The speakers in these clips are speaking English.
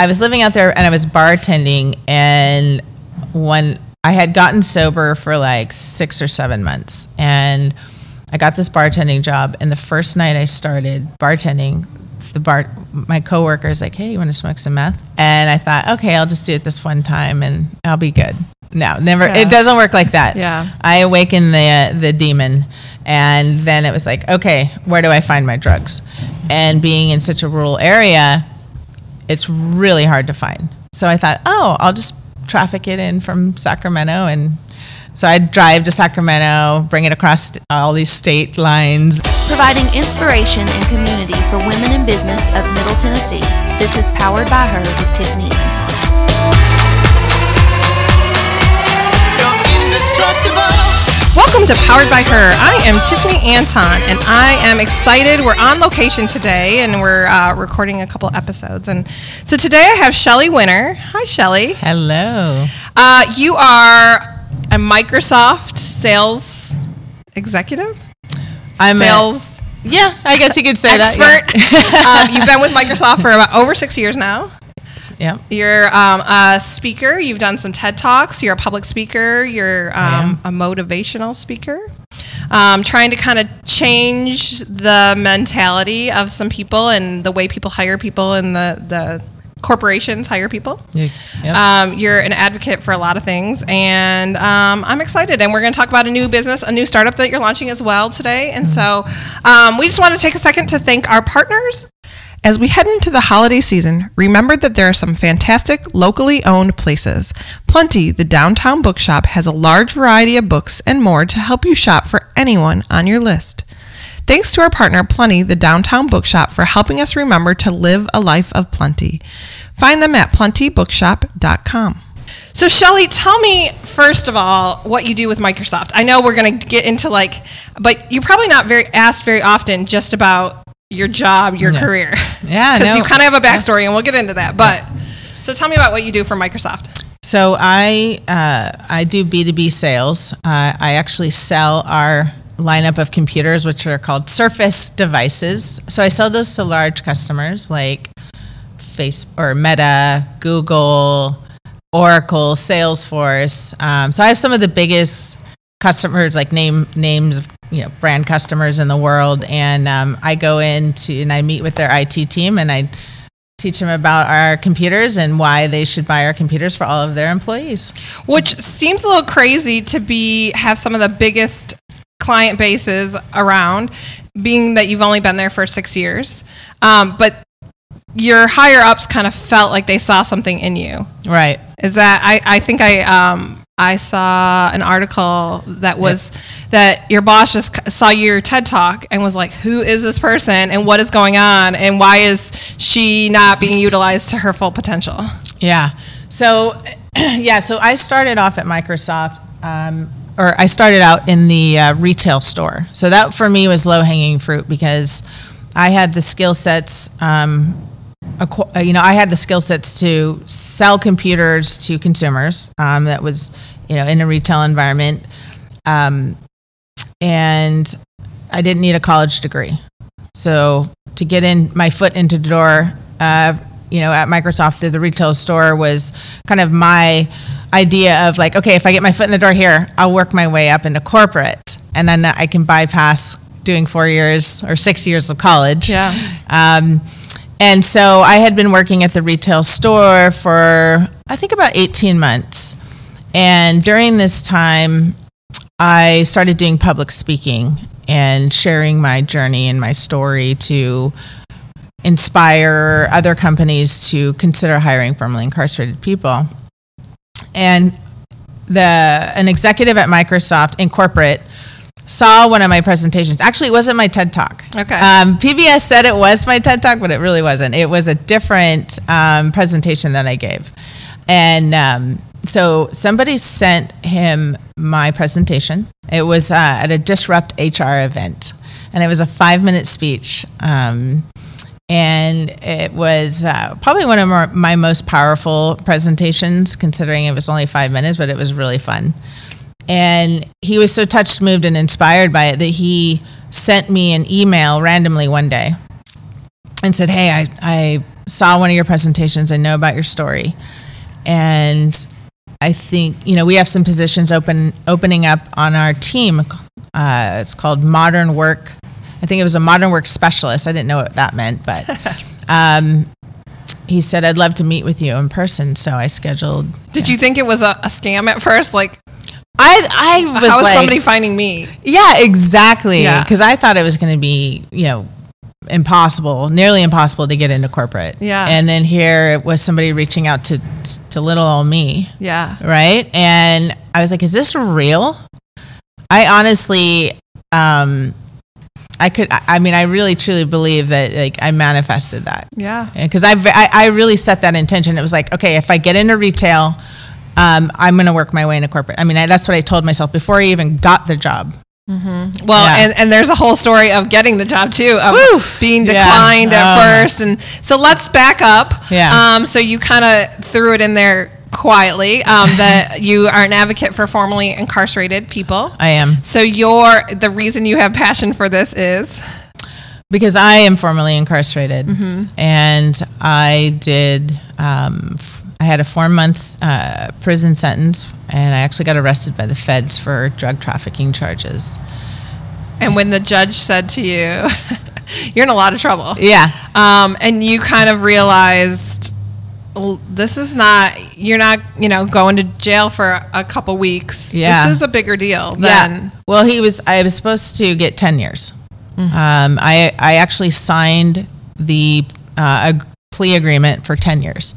I was living out there and I was bartending, and when I had gotten sober for like six or seven months, and I got this bartending job. And the first night I started bartending, the bar, my coworker is like, "Hey, you want to smoke some meth?" And I thought, okay, I'll just do it this one time, and I'll be good. No, never. Yeah. It doesn't work like that. Yeah. I awakened the the demon, and then it was like, okay, where do I find my drugs? And being in such a rural area, it's really hard to find. So I thought, oh, I'll just traffic it in from Sacramento, and so I'd drive to Sacramento, bring it across all these state lines. providing inspiration and community for women in business of Middle Tennessee. This is Powered by Her with Tiffany Anton. Welcome to Powered by Her. I am Tiffany Anton, and I am excited. We're on location today, and we're uh, recording a couple episodes. And so today I have Shelley Winter. Hi, Shelley. Hello. Uh, you are a Microsoft sales executive. I'm a- sales Yeah, I guess you could say expert. that. um, you've been with Microsoft for about over six years now. Yeah. You're um, a speaker. You've done some TED Talks. You're a public speaker. You're um, a motivational speaker. Um, trying to kind of change the mentality of some people and the way people hire people and the, the corporations hire people. Yeah. Yep. Um, you're an advocate for a lot of things, and um, I'm excited. And we're going to talk about a new business, a new startup that you're launching as well today. And so um, we just want to take a second to thank our partners. As we head into the holiday season, remember that there are some fantastic locally owned places. Plenty, the downtown bookshop, has a large variety of books and more to help you shop for anyone on your list. Thanks to our partner, Plenty, the downtown bookshop, for helping us remember to live a life of plenty. Find them at plentybookshop.com. So, Shelley, tell me first of all what you do with Microsoft. I know we're going to get into like, but you're probably not very asked very often just about your job, your Yeah. career. Yeah, because no. you kind of have a backstory, and we'll get into that. But so, tell me about what you do for Microsoft. So I uh, I do B two B sales. Uh, I actually sell our lineup of computers, which are called Surface devices. So I sell those to large customers like Face or Meta, Google, Oracle, Salesforce. Um, so I have some of the biggest customers, like name names of you know brand customers in the world, and um, I go into and I meet with their IT team and I teach them about our computers and why they should buy our computers for all of their employees. which seems a little crazy to be have some of the biggest client bases around being that you've only been there for six years um, but your higher ups kind of felt like they saw something in you Right. is that i, I think i um, I saw an article that was that your boss just saw your TED talk and was like, "Who is this person and what is going on and why is she not being utilized to her full potential?" Yeah. So, yeah. So I started off at Microsoft, um, or I started out in the uh, retail store. So that for me was low hanging fruit because I had the skill sets. Um, acqu- uh, you know, I had the skill sets to sell computers to consumers. Um, that was, you know, in a retail environment, um, and I didn't need a college degree. So to get in my foot into the door, uh, you know, at Microsoft through the retail store was kind of my idea of like, okay, if I get my foot in the door here, I'll work my way up into corporate, and then I can bypass doing four years or six years of college. Yeah. Um, and so I had been working at the retail store for I think about 18 months. And during this time, I started doing public speaking and sharing my journey and my story to inspire other companies to consider hiring formerly incarcerated people. And the an executive at Microsoft in corporate saw one of my presentations. Actually, it wasn't my TED Talk. Okay. Um, PBS said it was my TED Talk, but it really wasn't. It was a different um, presentation that I gave. And um, so somebody sent him my presentation. It was uh, at a Disrupt HR event, and it was a five minute speech. Um, and it was uh, probably one of my, my most powerful presentations, considering it was only five minutes, but it was really fun. And he was so touched, moved, and inspired by it that he sent me an email randomly one day and said, Hey, I, I saw one of your presentations. I know about your story, and I think you know we have some positions open opening up on our team. Uh, it's called Modern Work. I think it was a Modern Work Specialist. I didn't know what that meant, but um, he said I'd love to meet with you in person. So I scheduled. Did you think it was a, a scam at first? Like, I I was how is like, somebody finding me? Yeah, exactly. Yeah. Because I thought it was going to be, you know, impossible, nearly impossible to get into corporate. Yeah. And then here it was somebody reaching out to to little old me, Yeah. right? And I was like, "Is this real?" I honestly, um, I could. I mean, I really truly believe that like I manifested that Yeah. because I I really set that intention. It was like, okay, if I get into retail, um, I'm going to work my way into corporate. I mean, I, that's what I told myself before I even got the job. Well, Yeah. and, and there's a whole story of getting the job too, of Woo! being Yeah. declined at Oh. first, and so let's back up. Yeah. Um, so you kind of threw it in there quietly um, that you are an advocate for formerly incarcerated people. I am So your the reason you have passion for this is because I am formerly incarcerated, and I did. Um, I had a four months uh, prison sentence, and I actually got arrested by the feds for drug trafficking charges. and when the judge said to you, you're in a lot of trouble. Yeah, um, and you kind of realized this is not you're not you know going to jail for a couple weeks Yeah. this is a bigger deal than yeah. Well, he was. I was supposed to get ten years. Um, I I actually signed the uh, plea agreement for ten years,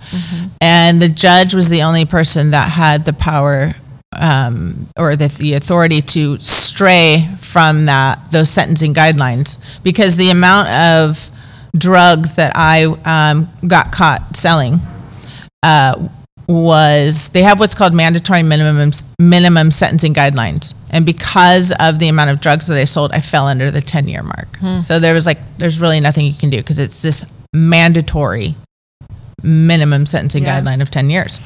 and the judge was the only person that had the power um, or the, the authority to stray from that those sentencing guidelines. Because the amount of drugs that I um, got caught selling uh, was they have what's called mandatory minimum minimum sentencing guidelines, and because of the amount of drugs that I sold, I fell under the ten year mark. So there was like there's really nothing you can do because it's this mandatory minimum sentencing Yeah. guideline of ten years.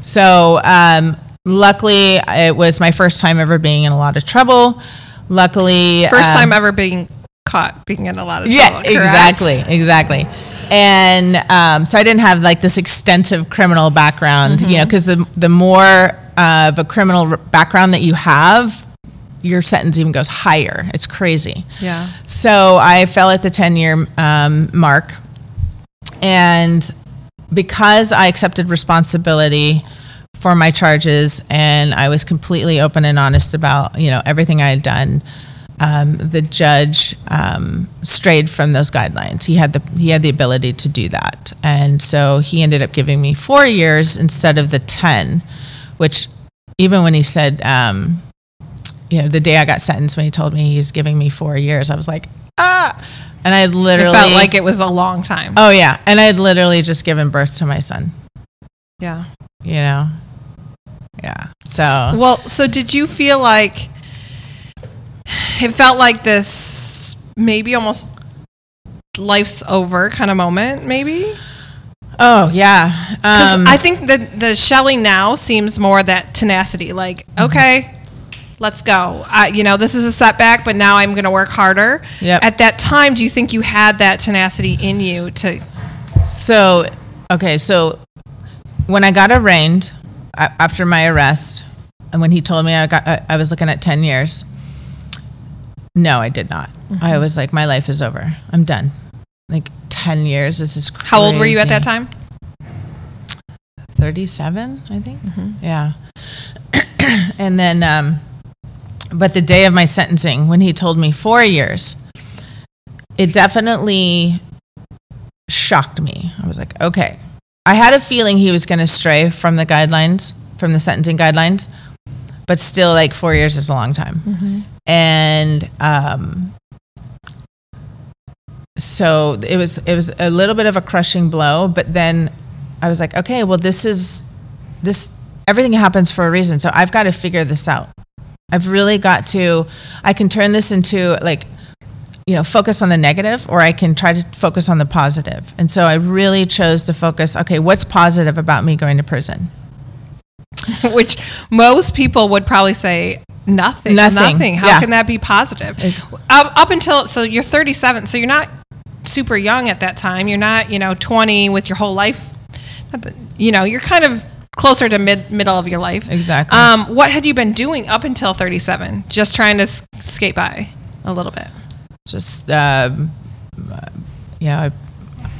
So um, luckily, it was my first time ever being in a lot of trouble. Luckily, first um, time ever being caught being in a lot of yeah, trouble correct? exactly, exactly. And um, so I didn't have like this extensive criminal background, you know, because the the more uh, of a criminal r- background that you have, your sentence even goes higher. It's crazy. yeah So I fell at the 10 year um, mark. And because I accepted responsibility for my charges and I was completely open and honest about, you know, everything I had done, um, the judge um, strayed from those guidelines. He had the he had the ability to do that, and so he ended up giving me four years instead of the ten, which even when he said, um, you know, the day I got sentenced, when he told me he was giving me four years, I was like, ah, and I had it literally felt like it was a long time. Oh yeah, and I had literally just given birth to my son, yeah. You know, yeah. So. Well so did you feel like it felt like this maybe almost life's over kind of moment maybe? Oh yeah, um, I think the the Shelley now seems more that tenacity. Like, Mm-hmm. okay, let's go. I, you know, this is a setback, but now I'm going to work harder. Yep. At that time, do you think you had that tenacity in you to? So, okay, so when I got arraigned after my arrest, and when he told me I got, I, I was looking at ten years. No, I did not. Mm-hmm. I was like, my life is over. I'm done. Like ten years. This is crazy. How old were you at that time? Thirty-seven, I think. Mm-hmm. Yeah. and then, um, but the day of my sentencing, when he told me four years, it definitely shocked me. I was like, okay. I had a feeling he was going to stray from the guidelines, from the sentencing guidelines, but still, like four years is a long time. And um, so it was it was a little bit of a crushing blow, but then I was like, okay, well, this is this everything happens for a reason, so I've got to figure this out. I've really got to. I can turn this into like you know focus on the negative or i can try to focus on the positive. and so i really chose to focus okay what's positive about me going to prison Which most people would probably say nothing. Nothing, How yeah. can that be positive? Up, uh, up until so you're 37, so you're not super young at that time. You're not, you know, 20 with your whole life. You know, you're kind of closer to mid middle of your life. Exactly. Um, what had you been doing up until 37? Just trying to s- skate by a little bit. just um, you know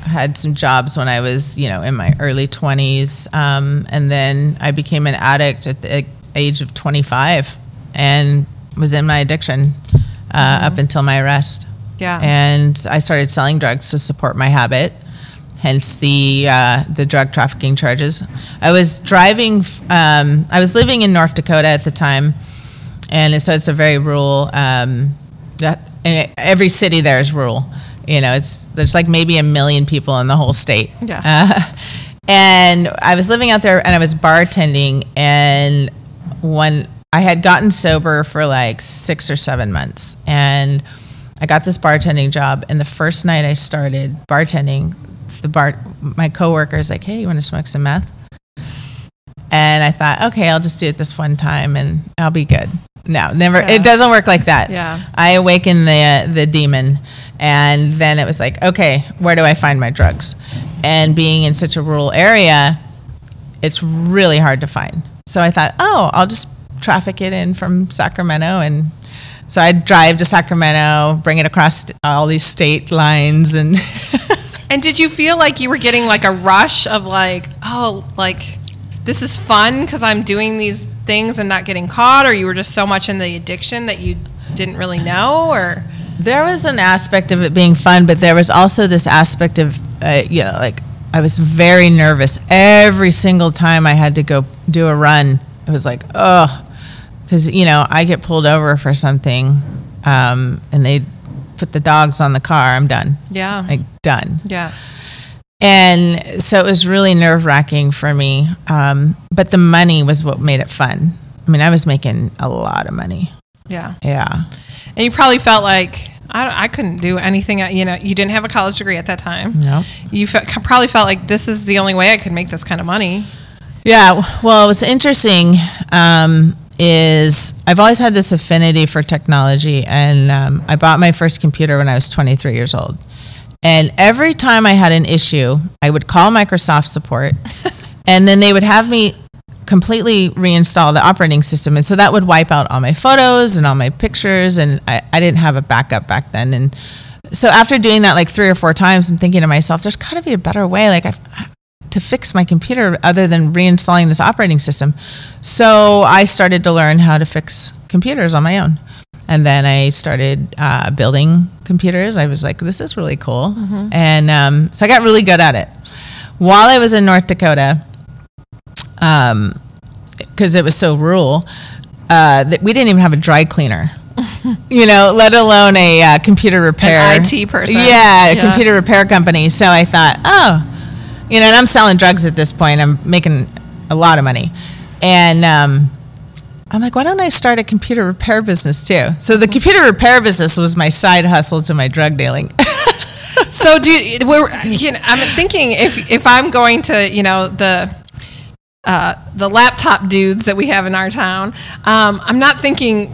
I had some jobs when I was you know in my early 20s um, and then I became an addict at the age of 25 and was in my addiction uh, up until my arrest Yeah. and I started selling drugs to support my habit hence the uh, the drug trafficking charges. I was driving um, I was living in North Dakota at the time and so it's a very rural um, that every city there is rural. You know it's there's like maybe a million people in the whole state. Yeah. uh, and i was living out there and i was bartending and when i had gotten sober for like six or seven months and i got this bartending job and the first night i started bartending the bar my coworker's like hey you want to smoke some meth and I thought, okay, I'll just do it this one time and I'll be good. No, never. Yeah. It doesn't work like that. Yeah. I awaken the the demon, and then it was like, okay, where do I find my drugs? And being in such a rural area, it's really hard to find. So I thought, oh, I'll just traffic it in from Sacramento, and so I'd drive to Sacramento, bring it across all these state lines, and And did you feel like you were getting like a rush of like, oh, like this is fun because I'm doing these things and not getting caught, or you were just so much in the addiction that you didn't really know, or There was an aspect of it being fun, but there was also this aspect of, uh, you know, like I was very nervous every single time I had to go do a run. It was like, oh, because you know I get pulled over for something, um, and they put the dogs on the car. I'm done, yeah, like done. yeah, And so it was really nerve wracking for me. Um, but the money was what made it fun. I mean, I was making a lot of money. yeah. Yeah. And you probably felt like I, I couldn't do anything. You know, you didn't have a college degree at that time. No. You fe- probably felt like this is the only way I could make this kind of money. Yeah, well, it was interesting um, is I've always had this affinity for technology, and um, I bought my first computer when I was 23 years old. And every time I had an issue, I would call Microsoft support, and then they would have me completely reinstall the operating system. And so that would wipe out all my photos and all my pictures, and I, I didn't have a backup back then. And so after doing that like three or four times, I'm thinking to myself, there's got to be a better way. Like, I've, to fix my computer other than reinstalling this operating system. So I started to learn how to fix computers on my own. And then I started uh, building computers. I was like, this is really cool. And um, so I got really good at it. While I was in North Dakota, because it was so rural, uh, that we didn't even have a dry cleaner. you know, let alone a uh, computer repair. An IT person. Yeah, a Yeah. computer repair company. So I thought, oh, you know, and I'm selling drugs at this point. I'm making a lot of money, and um, I'm like, why don't I start a computer repair business too? So the computer repair business was my side hustle to my drug dealing. So do you- we're you know I'm thinking if if I'm going to you know the uh, the laptop dudes that we have in our town, um, I'm not thinking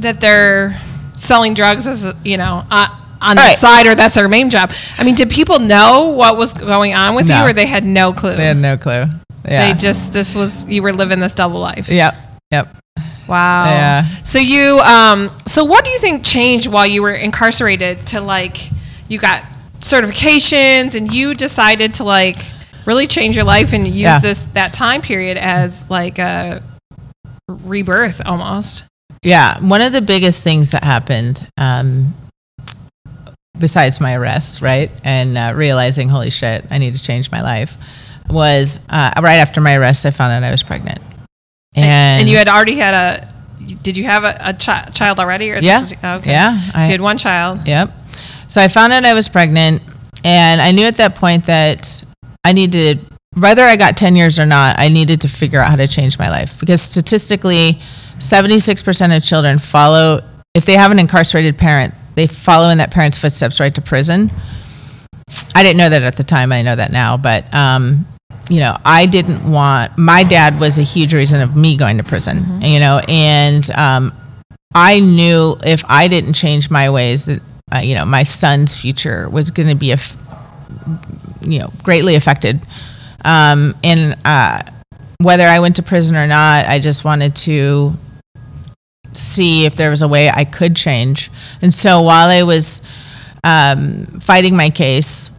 that they're selling drugs as you know on the side or that's their main job. I mean, did people know what was going on with No. you, or they had no clue? they had no clue. Yeah. They just this was you were living this double life. Yep. Yep. Wow. Yeah. So you um so what do you think changed while you were incarcerated to like you got certifications and you decided to like really change your life and use Yeah. this that time period as like a rebirth almost. Yeah, one of the biggest things that happened, um, besides my arrest, right, and uh, realizing, holy shit, I need to change my life, was uh, right after my arrest, I found out I was pregnant, and, And, you had already had a did you have a, a chi- child already or Yeah. this was, okay. Yeah, so I- you had one child. Yep. So I found out I was pregnant, and I knew at that point that I needed, whether I got 10 years or not, I needed to figure out how to change my life. Because statistically, 76% of children follow, if they have an incarcerated parent, they follow in that parent's footsteps right to prison. I didn't know that at the time. I know that now. But, um, you know, I didn't want, my dad was a huge reason of me going to prison, you know, and um, I knew if I didn't change my ways that uh, you know, my son's future was going to be, aff- you know, greatly affected. Um, and uh, whether I went to prison or not, I just wanted to see if there was a way I could change. And so while I was um, fighting my case,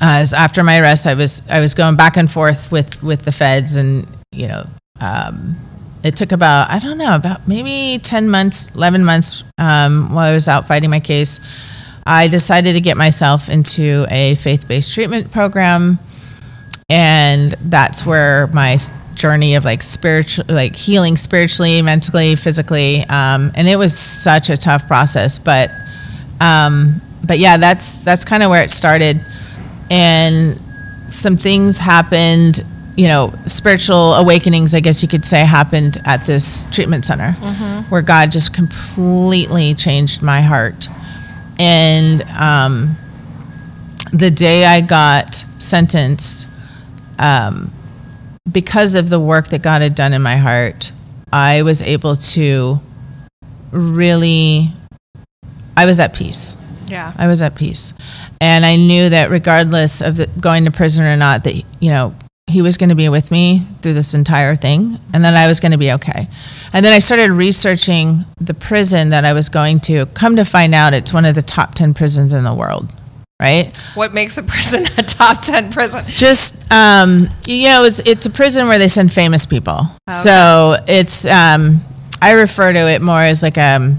as after my arrest, I was I was going back and forth with with the feds, and you know, um, it took about I don't know about maybe ten months, eleven months um, while I was out fighting my case. I decided to get myself into a faith based treatment program, and that's where my journey of like spiritual, like healing spiritually, mentally, physically, um, and it was such a tough process, but um, but yeah, that's that's kind of where it started, and some things happened. You know, spiritual awakenings, I guess you could say, happened at this treatment center, where God just completely changed my heart. And um, the day I got sentenced, um, because of the work that God had done in my heart, I was able to really, I was at peace. Yeah. I was at peace. And I knew that regardless of the, going to prison or not, that, you know, he was going to be with me through this entire thing and that I was going to be okay. And then I started researching the prison that I was going to. Come to find out, it's one of the top 10 prisons in the world, right? What makes a prison a top 10 prison? Just, um, you know, it's, it's a prison where they send famous people. So it's, um, I refer to it more as like a,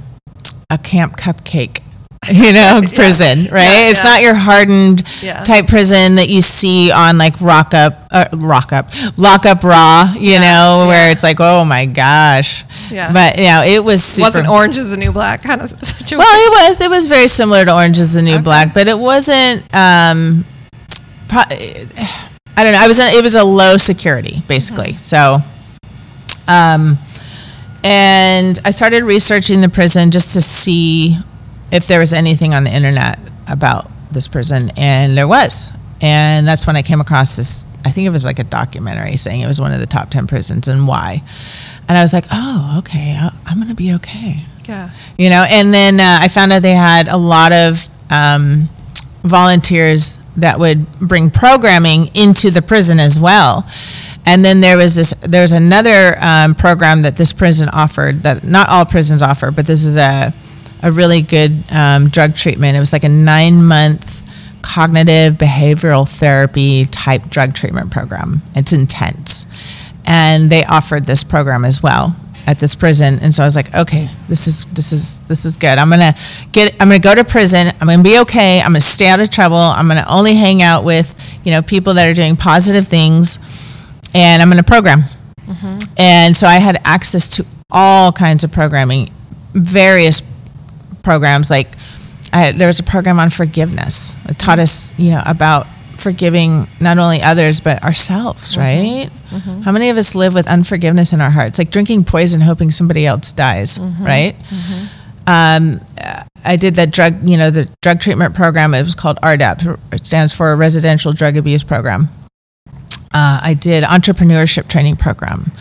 a camp cupcake. You know, prison, right? it's yeah. not your hardened Yeah. type prison that you see on like Rock Up, uh, Rock Up, Lock Up Raw. You know, where it's like, oh my gosh. Yeah. But you know, it was super. Wasn't Orange is the New Black kind of situation. Well, it was. It was very similar to Orange is the New Black, but it wasn't. Um, pro- I don't know. I was. In, it was a low security, basically. So, um, and I started researching the prison just to see if there was anything on the internet about this prison, and there was. And that's when I came across this. I think it was like a documentary saying it was one of the top ten prisons and why. And I was like, oh, okay, I- I'm going to be okay. Yeah. you know and then uh, i found out they had a lot of um, volunteers that would bring programming into the prison as well. And then there was this There was another um, program that this prison offered that not all prisons offer but this is a, a really good um, drug treatment. It was like a nine month cognitive behavioral therapy type drug treatment program. It's intense and they offered this program as well at this prison. And so i was like okay this is this is this is good. I'm gonna get i'm gonna go to prison. I'm gonna be okay. I'm gonna stay out of trouble. I'm gonna only hang out with you know people that are doing positive things. And i'm gonna program. Mm-hmm. And so i had access to all kinds of programming various programs. Like I there was a program on forgiveness it taught us you know about forgiving not only others but ourselves right how many of us live with unforgiveness in our hearts like drinking poison hoping somebody else dies right um, uh, i did that drug you know the drug treatment program it was called rdap it stands for residential drug abuse program uh, I did entrepreneurship training program.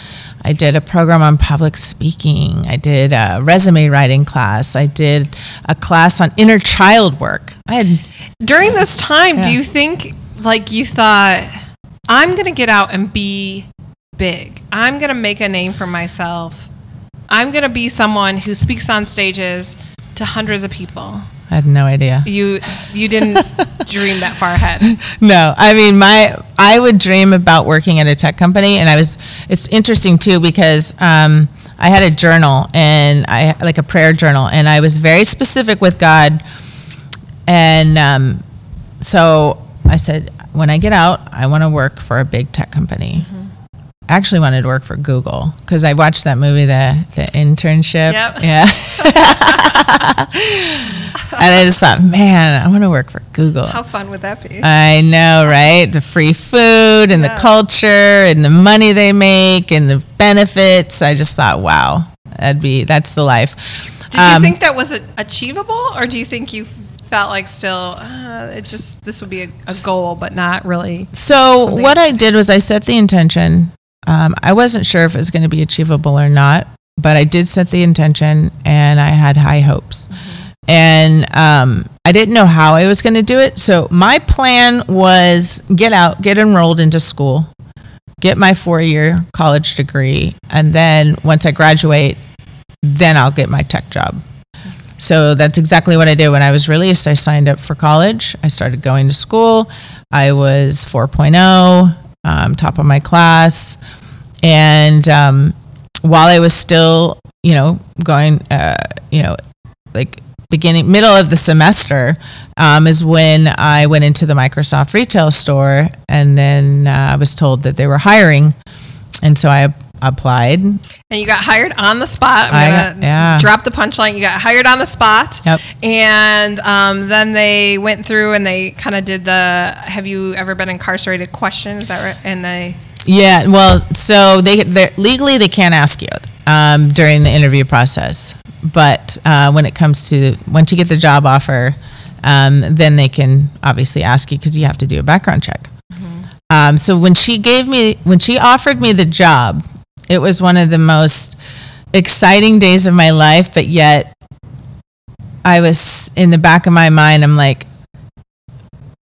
I did a program on public speaking. I did a resume writing class. I did a class on inner child work. I had During this time, Yeah. do you think like you thought I'm going to get out and be big. I'm going to make a name for myself. I'm going to be someone who speaks on stages to hundreds of people. I had no idea. You you didn't dream that far ahead. No, I mean my I would dream about working at a tech company, and I was. It's interesting too because um, I had a journal and I like a prayer journal, and I was very specific with God, and um, so I said, when I get out, I want to work for a big tech company. I actually wanted to work for Google because I watched that movie, the the internship. Yep. Yeah. and I just thought, man, I want to work for Google. How fun would that be? I know, right? The free food and the culture and the money they make and the benefits. I just thought, wow, that'd be that's the life. Did you Um, think that was achievable, or do you think you felt like still uh, it just this would be a, a goal, but not really? So what I did was I set the intention. Um, I wasn't sure if it was going to be achievable or not, but I did set the intention and I had high hopes. and um, I didn't know how I was going to do it. So my plan was get out, get enrolled into school, get my four year college degree, and then once I graduate, then I'll get my tech job. So that's exactly what I did when I was released. I signed up for college. I started going to school. I was 4.0, um, top of my class. And um, while I was still, you know, going, uh, you know, like beginning, middle of the semester, um, is when I went into the Microsoft retail store. And then uh, I was told that they were hiring. And so I applied. And you got hired on the spot. I'm gonna yeah. drop the punchline. You got hired on the spot. Yep. And um, then they went through and they kind of did the "Have you ever been incarcerated?" question. Is that right? And they Yeah, well, so they legally they can't ask you um, during the interview process, but uh, when it comes to once you get the job offer, um, then they can obviously ask you because you have to do a background check. Um, so when she gave me when she offered me the job, it was one of the most exciting days of my life, but yet I was in the back of my mind. I'm like,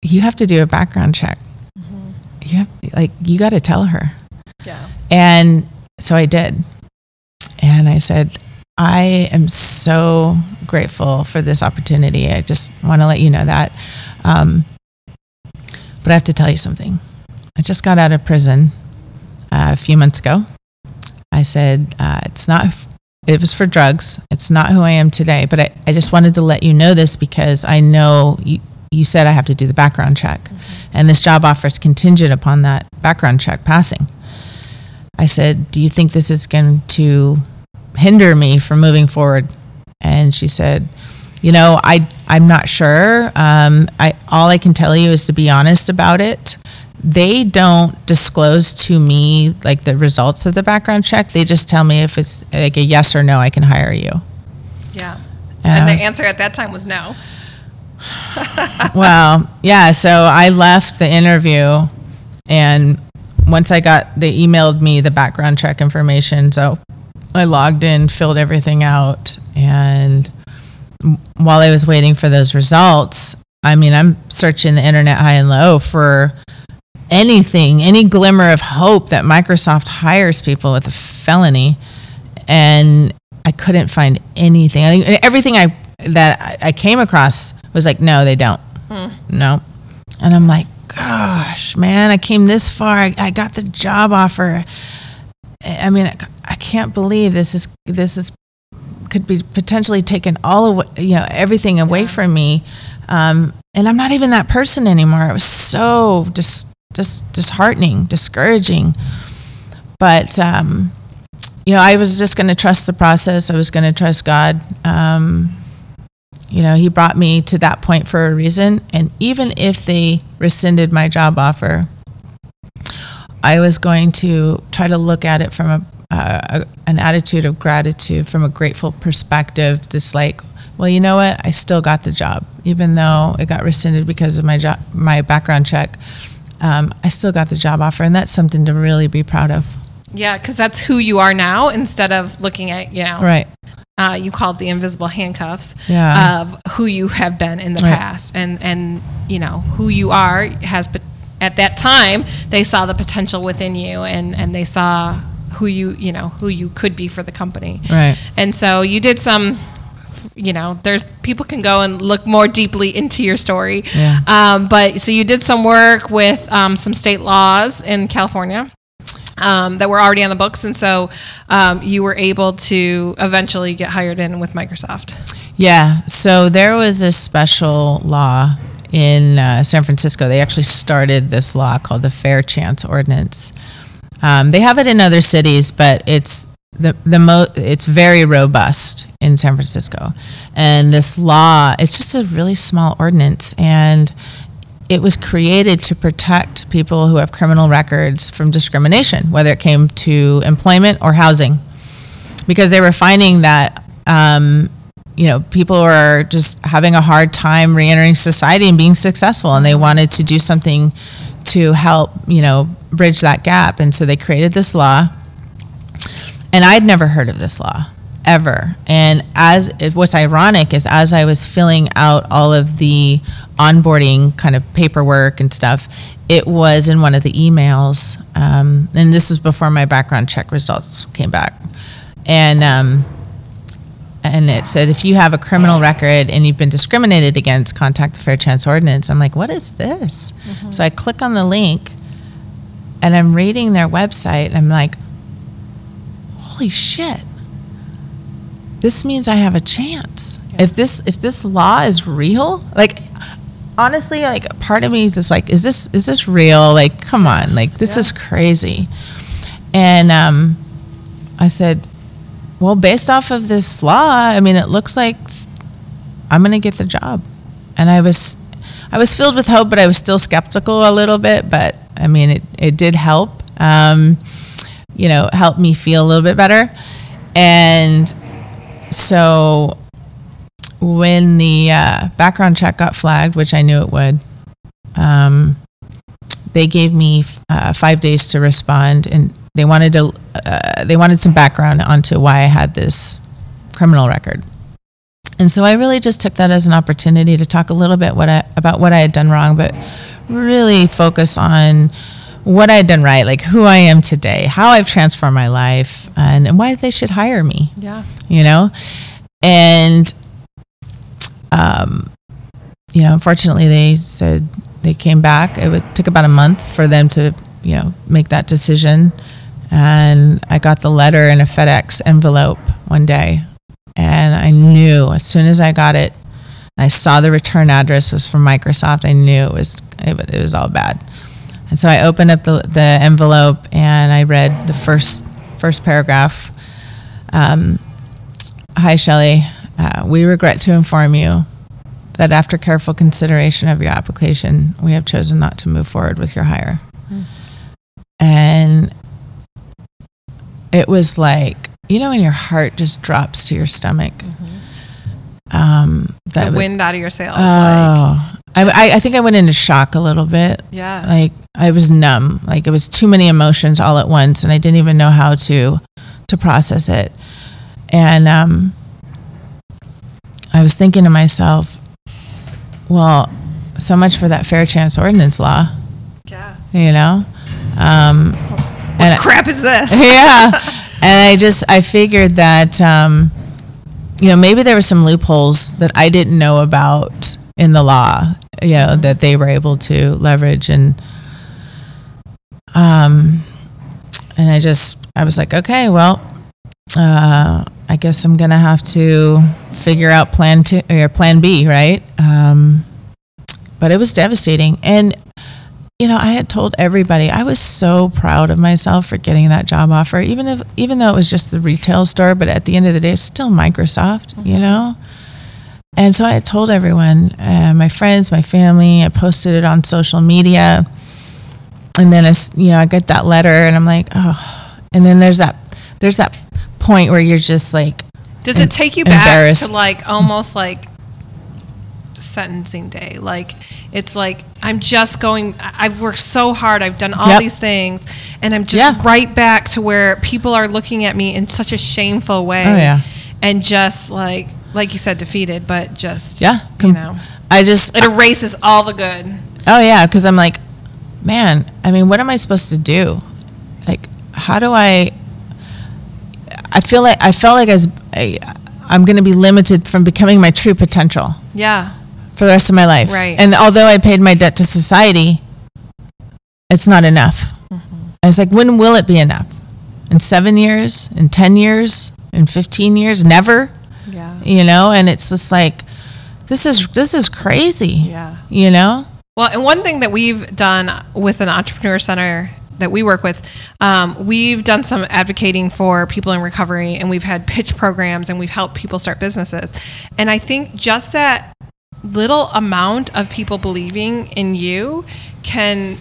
you have to do a background check. You have like you got to tell her. yeah. And so I did. And I said, I am so grateful for this opportunity. I just want to let you know that. Um, but I have to tell you something. I just got out of prison uh, a few months ago. I said, uh, it's not, it was for drugs. It's not who I am today. But I, I just wanted to let you know this because I know you, you said I have to do the background check. And this job offer is contingent upon that background check passing. I said, Do you think this is going to hinder me from moving forward? And she said, You know, I, I'm not sure. Um, I, all I can tell you is to be honest about it. They don't disclose to me like the results of the background check. They just tell me if it's like a yes or no, I can hire you. Yeah. And And I the was- answer at that time was no. well, yeah. So I left the interview, and once I got, they emailed me the background check information. So I logged in, filled everything out, and while I was waiting for those results, I mean, I'm searching the internet high and low for anything, any glimmer of hope that Microsoft hires people with a felony, and I couldn't find anything. I think everything I that I came across was like, no, they don't. No. And I'm like, gosh, man, I came this far. I, I got the job offer. I mean, I, I can't believe this is this is could be potentially taken all away, you know, everything away from me. Um, and I'm not even that person anymore. It was so dis, dis, disheartening, discouraging. But um, you know, I was just going to trust the process. I was going to trust God. Um, you know, He brought me to that point for a reason. And even if they rescinded my job offer, I was going to try to look at it from a, uh, a an attitude of gratitude, from a grateful perspective. Just like, well, you know what? I still got the job, even though it got rescinded because of my job, my background check. Um, I still got the job offer, and that's something to really be proud of. Yeah, because that's who you are now instead of looking at, you know, Right. uh, you called the invisible handcuffs Yeah. of who you have been in the Right. past. And, and, you know, who you are has, at that time, they saw the potential within you and, and they saw who you, you know, who you could be for the company. Right. And so you did some, you know, there's people can go and look more deeply into your story. Yeah. Um, but so you did some work with um, some state laws in California um, that were already on the books, and so um, you were able to eventually get hired in with Microsoft. Yeah. So there was a special law in uh, San Francisco. They actually started this law called the Fair Chance Ordinance. Um, they have it in other cities, but it's the the mo- It's very robust in San Francisco, and this law it's just a really small ordinance, and it was created to protect people who have criminal records from discrimination, whether it came to employment or housing. Because they were finding that um, you know people were just having a hard time reentering society and being successful. And they wanted to do something to help you know bridge that gap. And so they created this law and i'd never heard of this law ever. And as it, what's ironic is as I was filling out all of the onboarding kind of paperwork and stuff, it was in one of the emails, um, and this was before my background check results came back, and um, and it said if you have a criminal record and you've been discriminated against, contact the Fair Chance Ordinance. I'm like, what is this? So I click on the link, and I'm reading their website, and I'm like, holy shit this means I have a chance. If this if this law is real, like honestly, like part of me is just like, is this is this real? Like, come on, like this is crazy. And um, I said, well, based off of this law, I mean, it looks like I'm going to get the job. And I was I was filled with hope, but I was still skeptical a little bit. But I mean, it it did help. Um, you know, help me feel a little bit better. And so when the uh, background check got flagged, which I knew it would, um, they gave me uh, five days to respond, and they wanted to uh, they wanted some background onto why I had this criminal record. And so I really just took that as an opportunity to talk a little bit what I, about what I had done wrong, but really focus on what I had done right, like who I am today, how I've transformed my life, and, and why they should hire me. Yeah. you know? And um you know unfortunately they said they came back. It would, took about a month for them to you know make that decision. And i got the letter in a fedex envelope one day. And i knew as soon as i got it i saw the return address was from microsoft. I knew it was it, it was all bad and so i opened up the, the envelope and i read the first first paragraph um, Hi, Shelley. Uh, we regret to inform you that after careful consideration of your application, we have chosen not to move forward with your hire. And it was like, you know, when your heart just drops to your stomach. Um, that The wind out of your sails. Oh, I, I, I think I went into shock a little bit. yeah. Like I was numb. Like it was too many emotions all at once, and I didn't even know how to to process it. And um, I was thinking to myself, well, so much for that fair chance ordinance law, yeah. you know. Um, and I- Crap is this? yeah. And I just I figured that um, you know maybe there were some loopholes that I didn't know about in the law, you know, that they were able to leverage and um, and I just I was like, okay, well, uh, I guess I'm gonna have to figure out plan two or plan B, right? Um, but it was devastating, and you know, I had told everybody I was so proud of myself for getting that job offer, even if even though it was just the retail store, but at the end of the day, it's still Microsoft, you know. And so I told everyone, uh, my friends, my family. I posted it on social media, and then as you know, I get that letter, and I'm like, oh. And then there's that there's that point where you're just like, Does it take you back to like almost like sentencing day? Like it's like I'm just going. I- I've worked so hard. I've done all Yep. these things, and I'm just Yeah. right back to where people are looking at me in such a shameful way. Oh, yeah. and just like like you said, defeated, but just yeah, you know, I just it erases all the good. Oh yeah, because I'm like, man. I mean, what am I supposed to do? Like, how do I? I feel like I felt like as I, I'm going to be limited from becoming my true potential Yeah, for the rest of my life. Right. And although I paid my debt to society, it's not enough. Mm-hmm. I was like, when will it be enough? In seven years? In ten years? In fifteen years? Never. You know. And it's just like, this is this is crazy. yeah. You know. Well, and one thing that we've done with an entrepreneur center that we work with, um, we've done some advocating for people in recovery, and we've had pitch programs, and we've helped people start businesses. And I think just that little amount of people believing in you can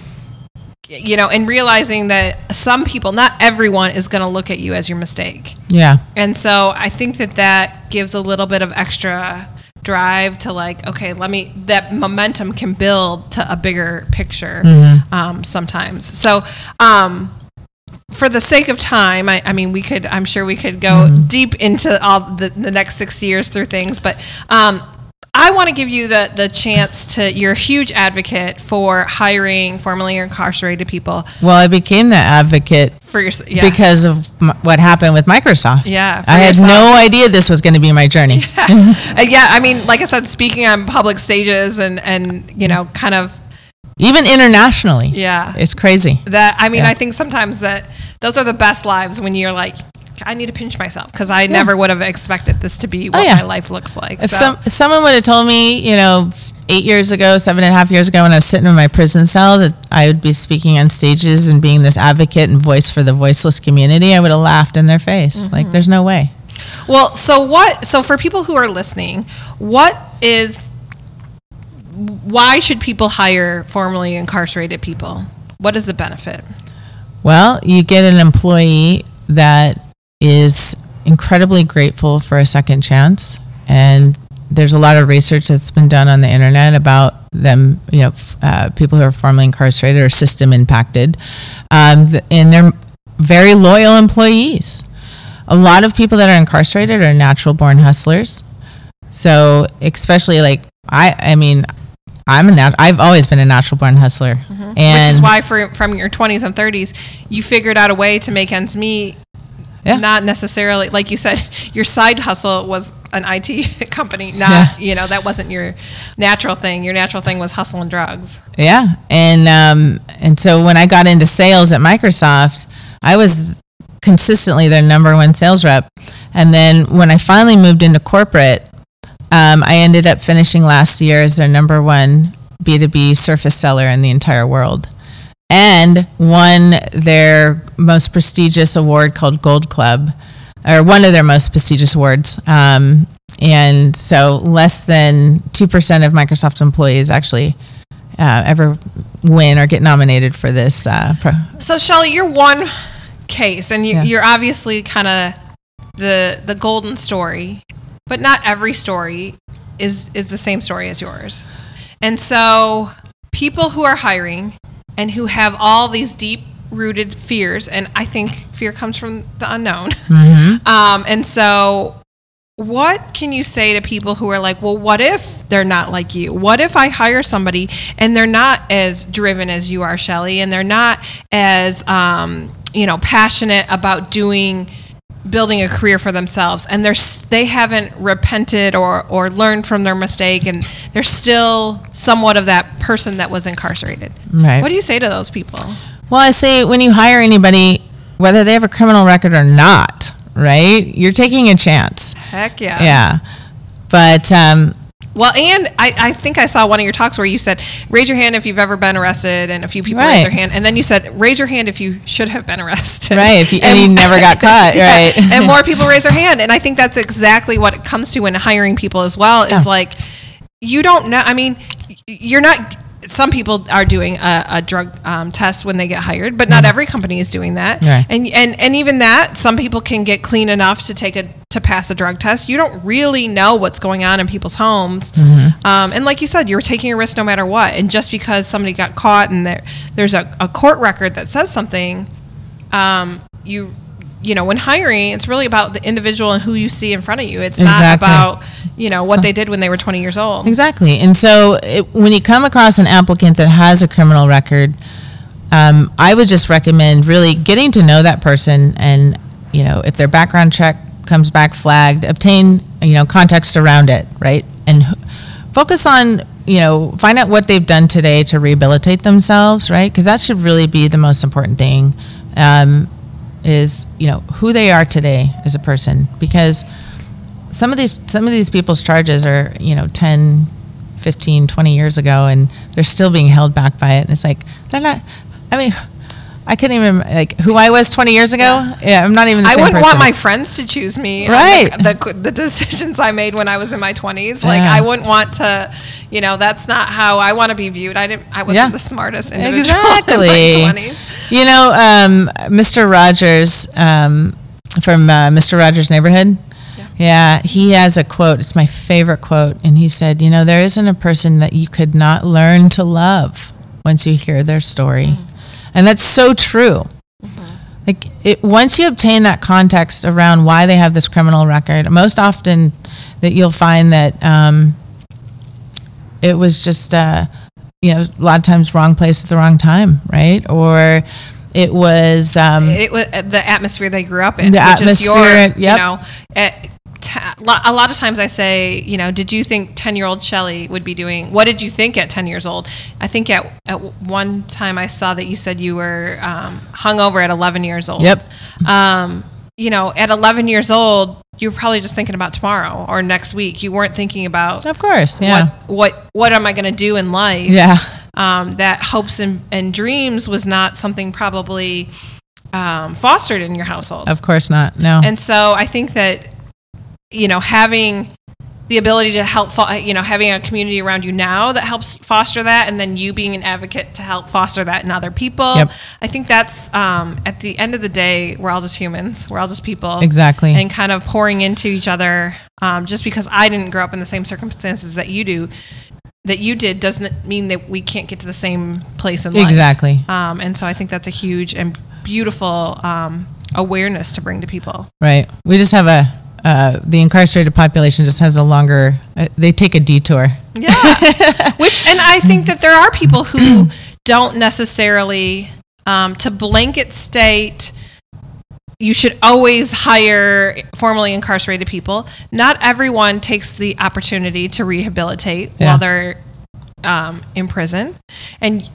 you know and realizing that some people not everyone is going to look at you as your mistake Yeah. and so I think that that gives a little bit of extra drive to like, okay, let me, that momentum can build to a bigger picture um, sometimes. So, um, for the sake of time, I, I mean, we could, I'm sure we could go deep into all the, the next six years through things, but um, I want to give you the, the chance to, you're a huge advocate for hiring formerly incarcerated people Well, I became the advocate for your, yeah. because of m- what happened with Microsoft. Yeah, I had yourself. no idea this was going to be my journey. Uh, yeah, I mean, like I said, speaking on public stages and, and, you know, kind of, Even internationally. yeah. It's crazy. that i mean Yeah. i think sometimes that those are the best lives when you're like i need to pinch myself because i never would have expected this to be what Oh, yeah. my life looks like If so some if someone would have told me, you know, eight years ago, seven and a half years ago, when I was sitting in my prison cell, that I would be speaking on stages and being this advocate and voice for the voiceless community, I would have laughed in their face. Mm-hmm. Like, there's no way. well so what so for people who are listening what is why should people hire formerly incarcerated people what is the benefit Well, you get an employee that is incredibly grateful for a second chance. And there's a lot of research that's been done on the internet about them, you know, f- uh, people who are formerly incarcerated or system impacted. Um, th- and they're very loyal employees. A lot of people that are incarcerated are natural born hustlers. So, especially like, I, I mean, I'm a nat- I've always been a natural born hustler. And which is why for, from your 20s and 30s you figured out a way to make ends meet Yeah. not necessarily like you said your side hustle was an IT company not Yeah. you know that wasn't your natural thing. Your natural thing was hustling drugs. Yeah, and um, and so when I got into sales at Microsoft, I was consistently their number one sales rep, and then when I finally moved into corporate, um, I ended up finishing last year as their number one B two B Surface seller in the entire world, and won their most prestigious award called Gold Club, or one of their most prestigious awards. Um, and so less than 2% of Microsoft employees actually uh, ever win or get nominated for this. Uh, pro- so Shelley you're one case and you, Yeah. you're obviously kind of the the golden story but not every story is is the same story as yours and so people who are hiring and who have all these deep rooted fears and i think fear comes from the unknown. Um, and so what can you say to people who are like well what if they're not like you? What if i hire somebody and they're not as driven as you are Shelley and they're not as um, you know passionate about doing building a career for themselves and they're they haven't repented or or learned from their mistake and they're still somewhat of that person that was incarcerated Right. what do you say to those people well, I say when you hire anybody, whether they have a criminal record or not, right? You're taking a chance. heck yeah Yeah. But um, Well, and I, I think I saw one of your talks where you said, raise your hand if you've ever been arrested, and a few people raised their hand. And then you said, raise your hand if you should have been arrested. Right, if you- and you never got caught, Yeah, right. And more people raise their hand. And I think that's exactly what it comes to when hiring people as well is Yeah. like, you don't know. I mean, you're not. Some people are doing a, a drug um, test when they get hired, but not every company is doing that. Right. And and and even that, some people can get clean enough to take a to pass a drug test. You don't really know what's going on in people's homes. Mm-hmm. Um, and like you said, you're taking a risk no matter what. And just because somebody got caught and there there's a, a court record that says something, um, you you know, when hiring, it's really about the individual and who you see in front of you. It's not about you know what they did when they were 20 years old. Exactly. And so it, when you come across an applicant that has a criminal record, um, I would just recommend really getting to know that person and, you know, if their background check comes back flagged, obtain, you know, context around it, right? And focus on, you know, find out what they've done today to rehabilitate themselves, right? Because that should really be the most important thing. Um, is you know who they are today as a person. Because some of these some of these people's charges are you know 10 15 20 years ago and they're still being held back by it. And it's like they're not i mean i couldn't even like who i was 20 years ago yeah, i'm not even the I same wouldn't person want my friends to choose me. Right. The, the, the decisions I made when I was in my 20s. Like, Yeah. I wouldn't want to, you know, that's not how I want to be viewed. I didn't, I wasn't Yeah. the smartest individual exactly in my 20s. you know um, mr rogers um, from uh, mr rogers neighborhood yeah, he has a quote. It's my favorite quote. And he said, You know, there isn't a person that you could not learn to love once you hear their story. And that's so true. Like it, once you obtain that context around why they have this criminal record, most often that you'll find that um, it was just uh, you know a lot of times wrong place at the wrong time, right? Or it was um, it was the atmosphere they grew up in. The which is your, atmosphere, You know, at, ta- a lot of times I say, you know, did you think ten-year-old Shelley would be doing? What did you think at ten years old? I think at at one time I saw that you said you were um, hungover at eleven years old. Yep. Um, you know, at eleven years old, you were probably just thinking about tomorrow or next week. You weren't thinking about of course, yeah, what what what am I going to do in life? yeah, um, that hopes and, and dreams was not something probably um, fostered in your household. of course not. No, And so I think that, you know, having the ability to help, fo- you know, having a community around you now that helps foster that, and then you being an advocate to help foster that in other people. Yep. I think that's, um, at the end of the day, we're all just humans. We're all just people. Exactly. And kind of pouring into each other. Um, just because I didn't grow up in the same circumstances that you do, that you did, doesn't mean that we can't get to the same place in life. exactly. Um, and so I think that's a huge and beautiful um, awareness to bring to people. Right. We just have a uh, the incarcerated population just has a longer. Uh, they take a detour. Yeah. Which, and I think that there are people who don't necessarily, um, to blanket state, you should always hire formerly incarcerated people. Not everyone takes the opportunity to rehabilitate Yeah. while they're um, in prison, and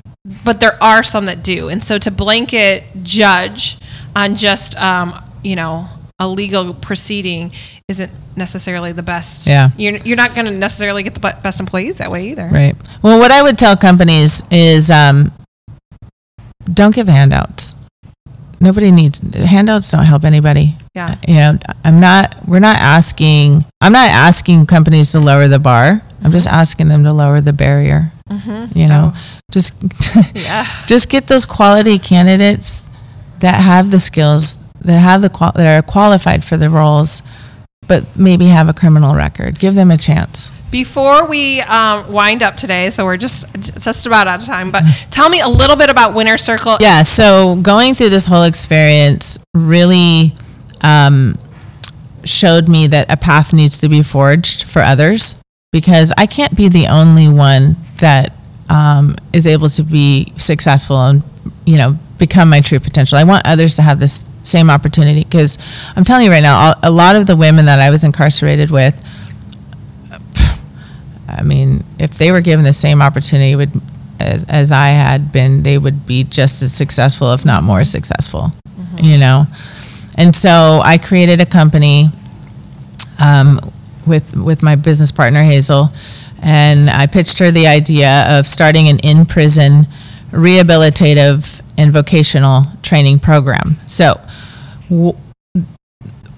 but there are some that do. And so to blanket judge on just um, you know a legal proceeding isn't necessarily the best. Yeah. you're you're not going to necessarily get the best employees that way either. Right. Well, what I would tell companies is um, don't give handouts. Nobody needs handouts. Don't help anybody. Yeah. Uh, you know, I'm not. We're not asking. I'm not asking companies to lower the bar. I'm mm-hmm. just asking them to lower the barrier. Mm-hmm. You know, oh. just Yeah. just get those quality candidates that have the skills, that have the qual- that are qualified for the roles, but maybe have a criminal record. Give them a chance. Before we um, wind up today, so we're just just about out of time. But tell me a little bit about Winner Circle. Yeah, so going through this whole experience really um, showed me that a path needs to be forged for others because I can't be the only one that um, is able to be successful and you know become my true potential. I want others to have this same opportunity because I'm telling you right now, a lot of the women that I was incarcerated with. I mean, if they were given the same opportunity would, as, as I had been, they would be just as successful, if not more successful, you know? And so I created a company um, with, with my business partner, Hazel, and I pitched her the idea of starting an in prison rehabilitative and vocational training program. So, w-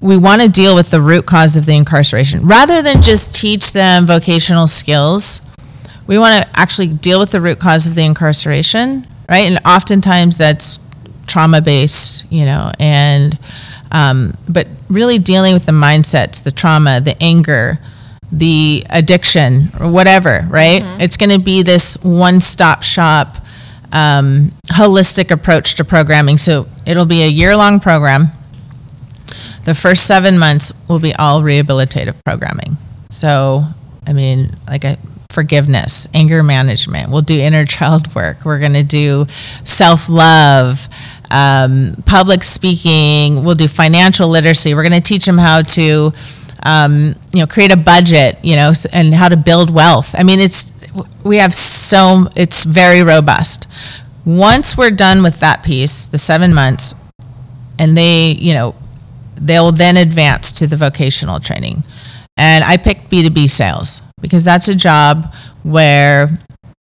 we want to deal with the root cause of the incarceration rather than just teach them vocational skills. We want to actually deal with the root cause of the incarceration, right? And oftentimes that's trauma based, you know, and um, but really dealing with the mindsets, the trauma, the anger, the addiction, or whatever, right? It's going to be this one stop shop, um, holistic approach to programming. So it'll be a year long program. The first seven months will be all rehabilitative programming. So, I mean, like a forgiveness, anger management. We'll do inner child work. We're going to do self love, um, public speaking. We'll do financial literacy. We're going to teach them how to, um, you know, create a budget, you know, and how to build wealth. I mean, it's we have so it's very robust. Once we're done with that piece, the seven months, and they, you know, they'll then advance to the vocational training. And I picked B2B sales because that's a job where,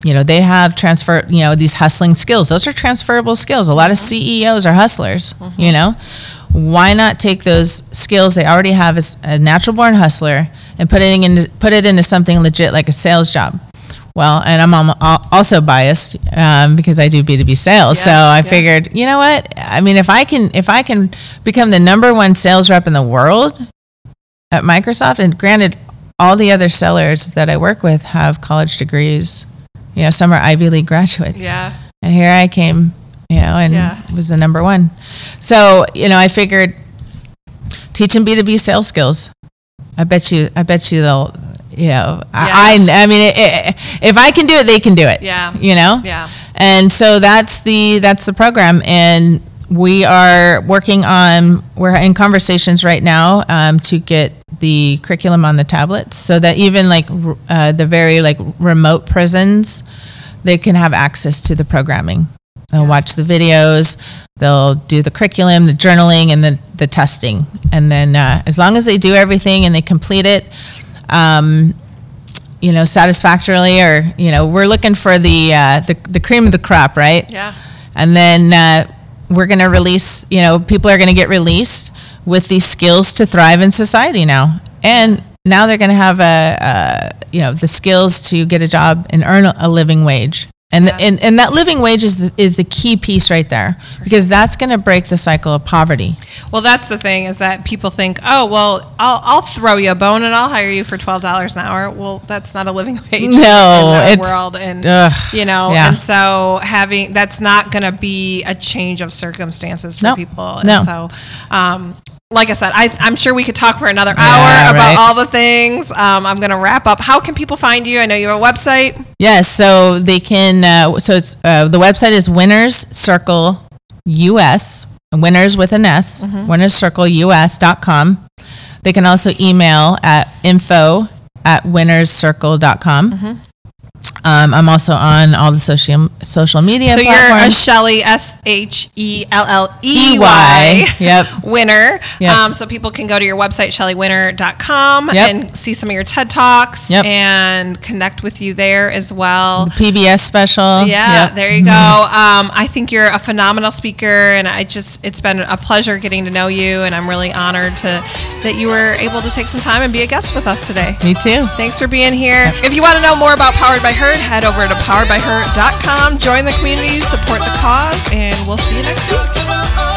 you know, they have transfer, you know, these hustling skills. Those are transferable skills. A lot of CEOs are hustlers, mm-hmm. you know. Why not take those skills they already have as a natural born hustler and put it into put it into something legit like a sales job? Well, and I'm al- al- also biased um, because I do B2B sales. so I yeah. figured, you know what? I mean, if I can if I can become the number one sales rep in the world at Microsoft, and granted, all the other sellers that I work with have college degrees. You know, some are Ivy League graduates. Yeah. And here I came, you know, and Yeah. was the number one. So, you know, I figured teach them B2B sales skills. I bet you, I bet you they'll, you know, I, I, I mean, it, it, if I can do it, they can do it. Yeah. You know? Yeah. And so that's the, that's the program. And we are working on, we're in conversations right now um, to get the curriculum on the tablets so that even like uh, the very like remote prisons, they can have access to the programming. They'll watch the videos, they'll do the curriculum, the journaling, and the, the testing. And then uh, as long as they do everything and they complete it, um, you know, satisfactorily, or you know, we're looking for the uh, the, the cream of the crop, right? Yeah. And then uh, we're going to release. You know, people are going to get released with these skills to thrive in society now, and now they're going to have a, a you know the skills to get a job and earn a, a living wage. And, the, and and that living wage is the, is the key piece right there because that's going to break the cycle of poverty. Well, that's the thing is that people think, oh, well, I'll, I'll throw you a bone and I'll hire you for twelve dollars an hour. Well, that's not a living wage in No, it's- world, and ugh, you know, yeah. and so having that's not going to be a change of circumstances for No, people. no. And so, um, like I said, I, I'm sure we could talk for another hour Yeah, about right. all the things. Um, I'm going to wrap up. How can people find you? I know you have a website. Yes, so they can. Uh, so it's uh, the website is Winners Circle US. Winners with an S. WinnersCircleUS.com. They can also email at info at winnerscircle.com. Um, I'm also on all the social social media So you're a platforms. Shelley S H E L L E. Y Yep. winner. Yep. Um, so people can go to your website shelleywinner.com Yep. and see some of your TED talks Yep. and connect with you there as well. The PBS special. Yeah, there you go. Um, I think you're a phenomenal speaker, and I just it's been a pleasure getting to know you, and I'm really honored to that you were able to take some time and be a guest with us today. Me too. Thanks for being here. If you want to know more about Powered by Head over to poweredbyherd.com, join the community, support the cause, and we'll see you next week.